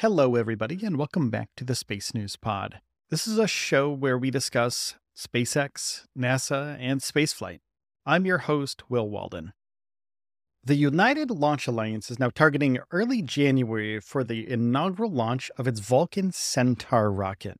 Hello, everybody, and welcome back to the Space News Pod. This is a show where we discuss SpaceX, NASA, and spaceflight. I'm your host, Will Walden. The United Launch Alliance is now targeting early January for the inaugural launch of its Vulcan Centaur rocket.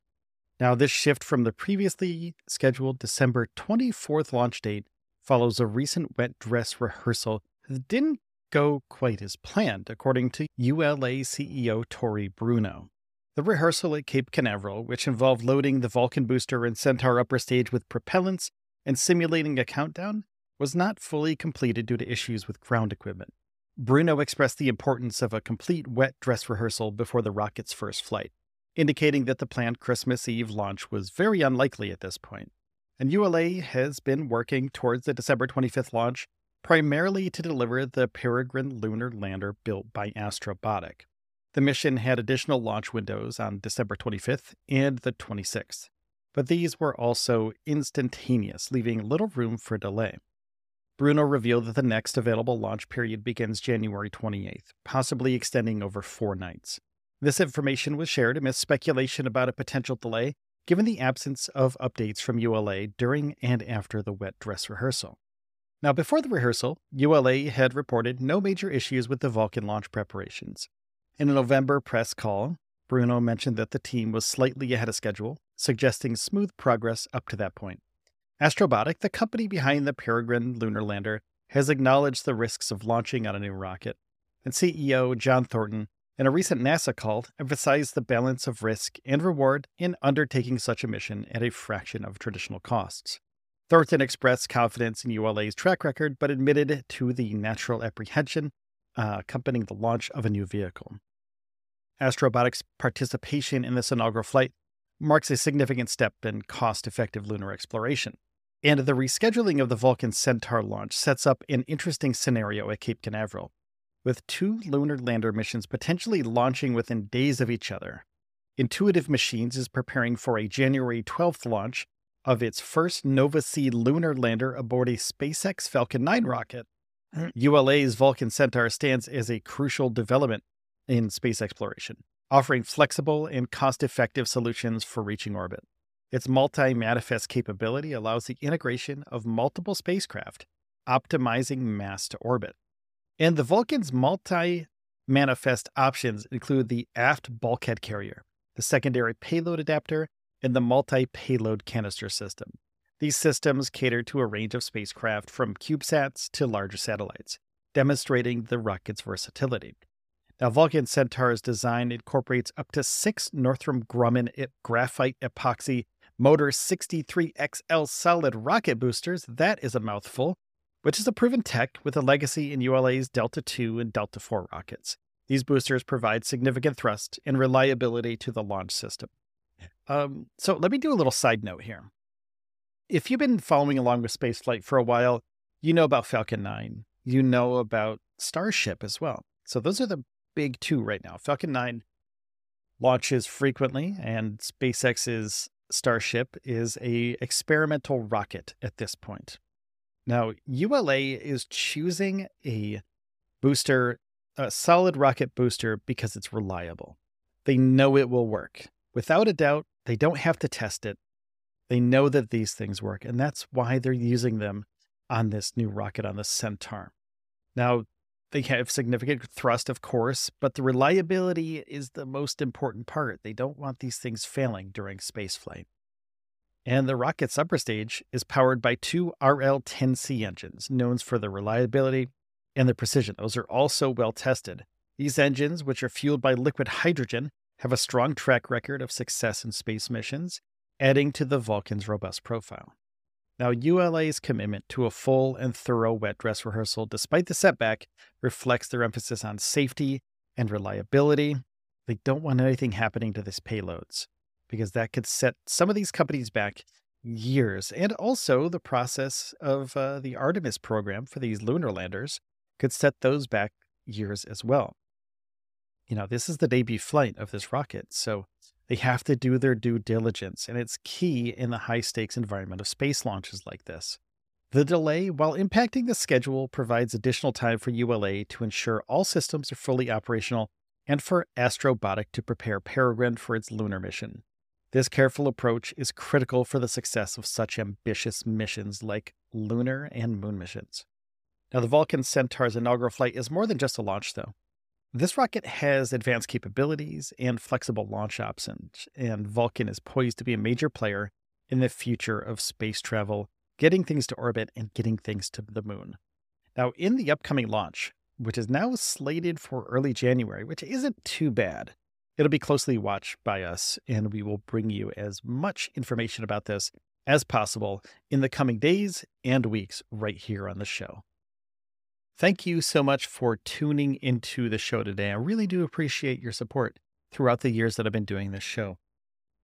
Now, this shift from the previously scheduled December 24th launch date follows a recent wet dress rehearsal that didn't go quite as planned, according to ULA CEO Tory Bruno. The rehearsal at Cape Canaveral, which involved loading the Vulcan booster and Centaur upper stage with propellants and simulating a countdown, was not fully completed due to issues with ground equipment. Bruno expressed the importance of a complete wet dress rehearsal before the rocket's first flight, indicating that the planned Christmas Eve launch was very unlikely at this point. And ULA has been working towards the December 25th launch primarily to deliver the Peregrine lunar lander built by Astrobotic. The mission had additional launch windows on December 25th and the 26th, but these were also instantaneous, leaving little room for delay. Bruno revealed that the next available launch period begins January 28th, possibly extending over four nights. This information was shared amidst speculation about a potential delay, given the absence of updates from ULA during and after the wet dress rehearsal. Now, before the rehearsal, ULA had reported no major issues with the Vulcan launch preparations. In a November press call, Bruno mentioned that the team was slightly ahead of schedule, suggesting smooth progress up to that point. Astrobotic, the company behind the Peregrine lunar lander, has acknowledged the risks of launching on a new rocket, and CEO John Thornton, in a recent NASA call, emphasized the balance of risk and reward in undertaking such a mission at a fraction of traditional costs. Thornton expressed confidence in ULA's track record, but admitted to the natural apprehension uh, accompanying the launch of a new vehicle. Astrobotic's participation in this inaugural flight marks a significant step in cost effective lunar exploration. And the rescheduling of the Vulcan Centaur launch sets up an interesting scenario at Cape Canaveral, with two lunar lander missions potentially launching within days of each other. Intuitive Machines is preparing for a January 12th launch of its first Nova C lunar lander aboard a SpaceX Falcon 9 rocket. Mm. ULA's Vulcan Centaur stands as a crucial development in space exploration, offering flexible and cost effective solutions for reaching orbit. Its multi manifest capability allows the integration of multiple spacecraft, optimizing mass to orbit. And the Vulcan's multi manifest options include the aft bulkhead carrier, the secondary payload adapter, in the multi payload canister system. These systems cater to a range of spacecraft from CubeSats to larger satellites, demonstrating the rocket's versatility. Now, Vulcan Centaur's design incorporates up to six Northrop Grumman graphite epoxy motor 63XL solid rocket boosters. That is a mouthful, which is a proven tech with a legacy in ULA's Delta II and Delta IV rockets. These boosters provide significant thrust and reliability to the launch system. Um, so let me do a little side note here. If you've been following along with spaceflight for a while, you know about Falcon 9. You know about Starship as well. So those are the big two right now. Falcon 9 launches frequently, and SpaceX's Starship is a experimental rocket at this point. Now, ULA is choosing a booster, a solid rocket booster because it's reliable. They know it will work. Without a doubt, they don't have to test it. They know that these things work, and that's why they're using them on this new rocket on the Centaur. Now, they have significant thrust, of course, but the reliability is the most important part. They don't want these things failing during spaceflight. And the rocket's upper stage is powered by two RL 10C engines, known for their reliability and their precision. Those are also well tested. These engines, which are fueled by liquid hydrogen, have a strong track record of success in space missions, adding to the Vulcan's robust profile. Now, ULA's commitment to a full and thorough wet dress rehearsal, despite the setback, reflects their emphasis on safety and reliability. They don't want anything happening to these payloads because that could set some of these companies back years. And also, the process of uh, the Artemis program for these lunar landers could set those back years as well you know, this is the debut flight of this rocket. So they have to do their due diligence, and it's key in the high stakes environment of space launches like this. The delay, while impacting the schedule, provides additional time for ULA to ensure all systems are fully operational and for Astrobotic to prepare Peregrine for its lunar mission. This careful approach is critical for the success of such ambitious missions like lunar and moon missions. Now, the Vulcan Centaur's inaugural flight is more than just a launch, though. This rocket has advanced capabilities and flexible launch options, and Vulcan is poised to be a major player in the future of space travel, getting things to orbit and getting things to the moon. Now, in the upcoming launch, which is now slated for early January, which isn't too bad, it'll be closely watched by us, and we will bring you as much information about this as possible in the coming days and weeks right here on the show. Thank you so much for tuning into the show today. I really do appreciate your support throughout the years that I've been doing this show.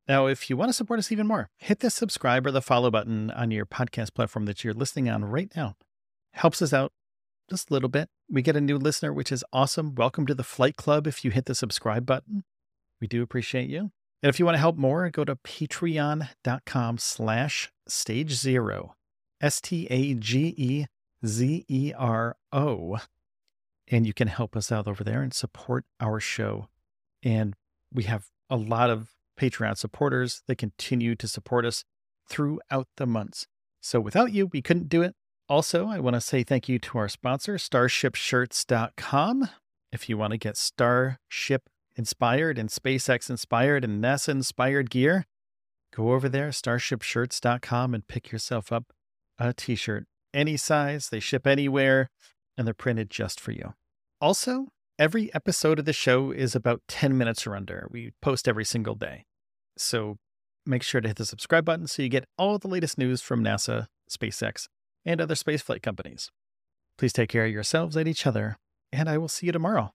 Now, if you want to support us even more, hit the subscribe or the follow button on your podcast platform that you're listening on right now. Helps us out just a little bit. We get a new listener, which is awesome. Welcome to the Flight Club if you hit the subscribe button. We do appreciate you. And if you want to help more, go to patreon.com slash stage zero, S T A G E Z E R O. And you can help us out over there and support our show. And we have a lot of Patreon supporters that continue to support us throughout the months. So without you, we couldn't do it. Also, I want to say thank you to our sponsor, StarshipShirts.com. If you want to get Starship inspired and SpaceX inspired and NASA inspired gear, go over there, StarshipShirts.com, and pick yourself up a t shirt any size, they ship anywhere, and they're printed just for you. Also, every episode of the show is about 10 minutes or under. We post every single day. So make sure to hit the subscribe button so you get all the latest news from NASA, SpaceX, and other spaceflight companies. Please take care of yourselves and each other, and I will see you tomorrow.